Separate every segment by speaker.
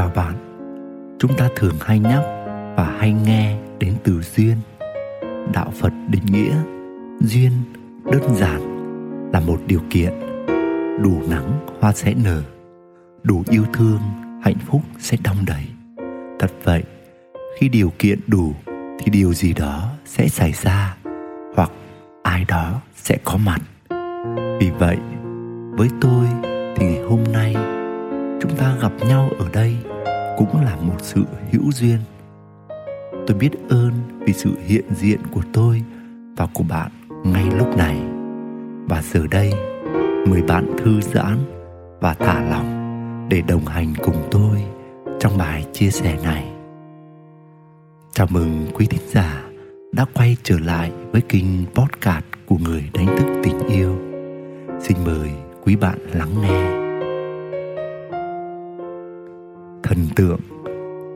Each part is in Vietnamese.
Speaker 1: Chào bạn. Chúng ta thường hay nhắc và hay nghe đến từ duyên. Đạo Phật định nghĩa Duyên đơn giản là một điều kiện. Đủ nắng hoa sẽ nở, Đủ yêu thương, hạnh phúc sẽ đong đầy. Thật vậy, Khi điều kiện đủ Thì điều gì đó sẽ xảy ra Hoặc ai đó sẽ có mặt. Vì vậy, Với tôi thì ngày hôm nay chúng ta gặp nhau ở đây cũng là một sự hữu duyên. Tôi biết ơn vì sự hiện diện của tôi và của bạn ngay lúc này. Và giờ đây, mời bạn thư giãn và thả lỏng để đồng hành cùng tôi trong bài chia sẻ này. Chào mừng quý thính giả đã quay trở lại với kênh podcast của người đánh thức tình yêu. Xin mời quý bạn lắng nghe. Thần tượng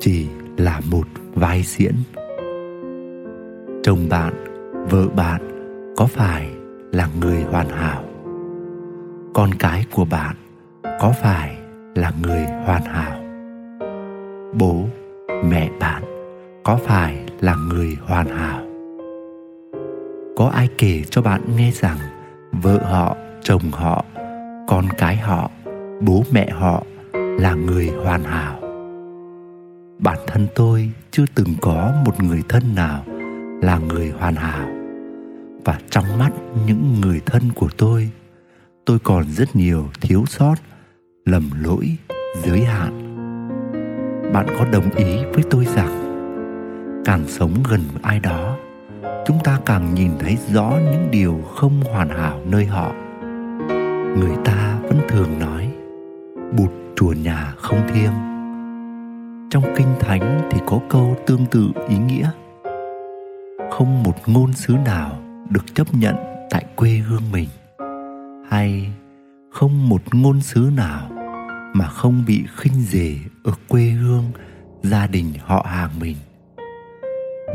Speaker 1: chỉ là một vai diễn. Chồng bạn, vợ bạn có phải là người hoàn hảo? Con cái của bạn có phải là người hoàn hảo? Bố, mẹ bạn có phải là người hoàn hảo? Có ai kể cho bạn nghe rằng vợ họ, chồng họ, con cái họ, bố mẹ họ là người hoàn hảo? Bản thân tôi chưa từng có một người thân nào là người hoàn hảo. Và trong mắt những người thân của tôi tôi còn rất nhiều thiếu sót, lầm lỗi, giới hạn. Bạn có đồng ý với tôi rằng, càng sống gần ai đó, chúng ta càng nhìn thấy rõ những điều không hoàn hảo nơi họ. Người ta vẫn thường nói, bụt chùa nhà không thiêng trong kinh thánh thì có câu tương tự ý nghĩa. Không một ngôn sứ nào được chấp nhận tại quê hương mình. Hay không một ngôn sứ nào mà không bị khinh rể ở quê hương, gia đình họ hàng mình.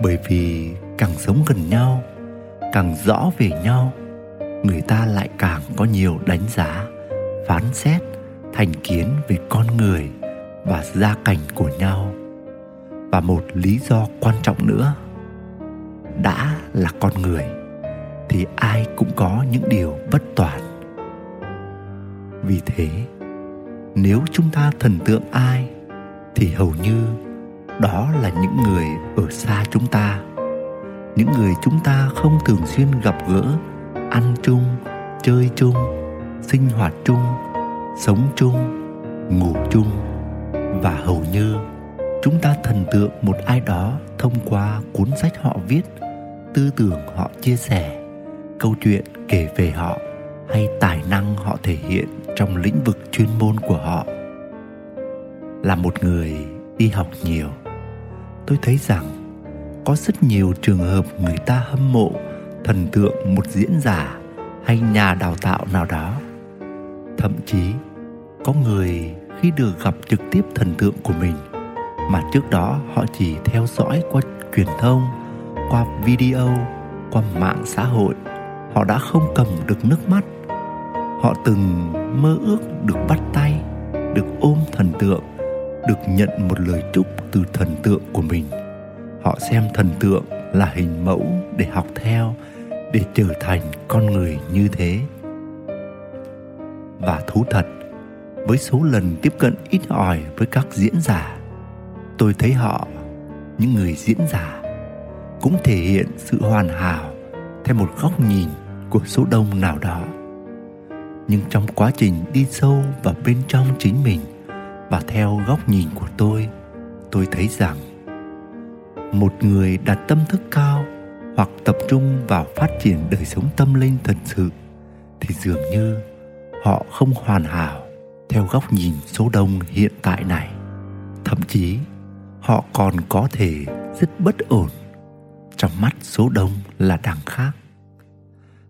Speaker 1: Bởi vì càng sống gần nhau, càng rõ về nhau, người ta lại càng có nhiều đánh giá, phán xét, thành kiến về con người và gia cảnh của nhau. Và một lý do quan trọng nữa, đã là con người, thì ai cũng có những điều bất toàn. Vì thế, nếu chúng ta thần tượng ai, thì hầu như đó là những người ở xa chúng ta. Những người chúng ta không thường xuyên gặp gỡ, ăn chung, chơi chung, sinh hoạt chung, sống chung, ngủ chung và hầu như, chúng ta thần tượng một ai đó thông qua cuốn sách họ viết, tư tưởng họ chia sẻ, câu chuyện kể về họ, hay tài năng họ thể hiện trong lĩnh vực chuyên môn của họ. Là một người đi học nhiều, tôi thấy rằng có rất nhiều trường hợp người ta hâm mộ, thần tượng một diễn giả hay nhà đào tạo nào đó. Thậm chí, có người khi được gặp trực tiếp thần tượng của mình. Mà trước đó, họ chỉ theo dõi qua truyền thông, qua video, qua mạng xã hội. Họ đã không cầm được nước mắt. Họ từng mơ ước được bắt tay, được ôm thần tượng, được nhận một lời chúc từ thần tượng của mình. Họ xem thần tượng là hình mẫu để học theo, để trở thành con người như thế. Và thú thật với số lần tiếp cận ít ỏi với các diễn giả. Tôi thấy họ, những người diễn giả, cũng thể hiện sự hoàn hảo theo một góc nhìn của số đông nào đó. Nhưng trong quá trình đi sâu vào bên trong chính mình và theo góc nhìn của tôi tôi thấy rằng một người đặt tâm thức cao hoặc tập trung vào phát triển đời sống tâm linh thật sự thì dường như họ không hoàn hảo theo góc nhìn số đông hiện tại này. Thậm chí, họ còn có thể rất bất ổn. Trong mắt số đông là đằng khác.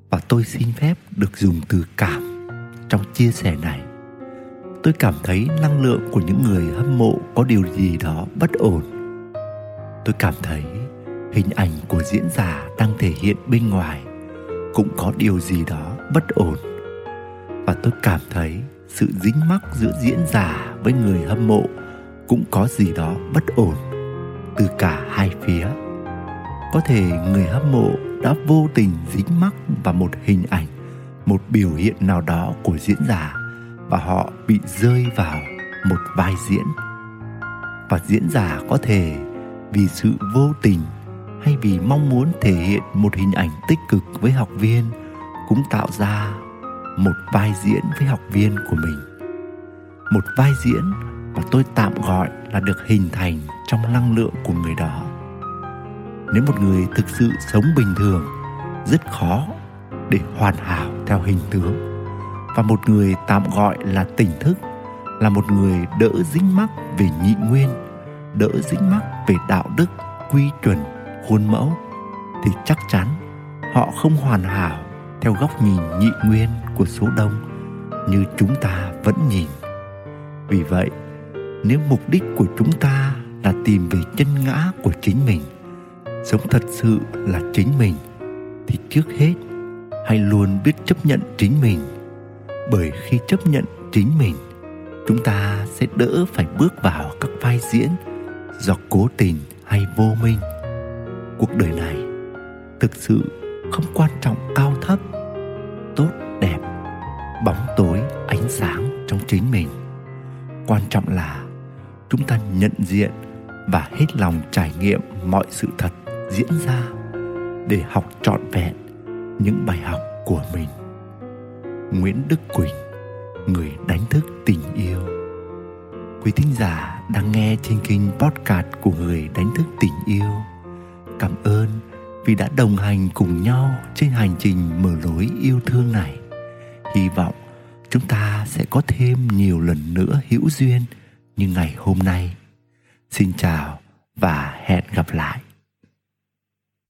Speaker 1: Và tôi xin phép được dùng từ cảm trong chia sẻ này. Tôi cảm thấy năng lượng của những người hâm mộ có điều gì đó bất ổn. Tôi cảm thấy hình ảnh của diễn giả đang thể hiện bên ngoài cũng có điều gì đó bất ổn. Và tôi cảm thấy sự dính mắc giữa diễn giả với người hâm mộ cũng có gì đó bất ổn từ cả hai phía. Có thể người hâm mộ đã vô tình dính mắc vào một hình ảnh, một biểu hiện nào đó của diễn giả và họ bị rơi vào một vai diễn. Và diễn giả có thể vì sự vô tình hay vì mong muốn thể hiện một hình ảnh tích cực với học viên cũng tạo ra một vai diễn với học viên của mình. Một vai diễn mà tôi tạm gọi là được hình thành trong năng lượng của người đó. Nếu một người thực sự sống bình thường, rất khó để hoàn hảo theo hình tướng. Và một người tạm gọi là tỉnh thức là một người đỡ dính mắc về nhị nguyên, đỡ dính mắc về đạo đức, quy chuẩn, khuôn mẫu, thì chắc chắn họ không hoàn hảo theo góc nhìn nhị nguyên của số đông như chúng ta vẫn nhìn. Vì vậy, nếu mục đích của chúng ta là tìm về chân ngã của chính mình, sống thật sự là chính mình, thì trước hết hãy luôn biết chấp nhận chính mình. Bởi khi chấp nhận chính mình, chúng ta sẽ đỡ phải bước vào các vai diễn do cố tình hay vô minh. Cuộc đời này thực sự không quan trọng cao thấp, tốt, đẹp, bóng tối, ánh sáng trong chính mình. Quan trọng là chúng ta nhận diện và hết lòng trải nghiệm mọi sự thật diễn ra để học trọn vẹn những bài học của mình. Nguyễn đức quỳnh, người đánh thức tình yêu. Quý thính giả đang nghe trên kênh podcast của người đánh thức tình yêu. Cảm ơn vì đã đồng hành cùng nhau trên hành trình mở lối yêu thương này. Hy vọng chúng ta sẽ có thêm nhiều lần nữa hữu duyên như ngày hôm nay. Xin chào và hẹn gặp lại.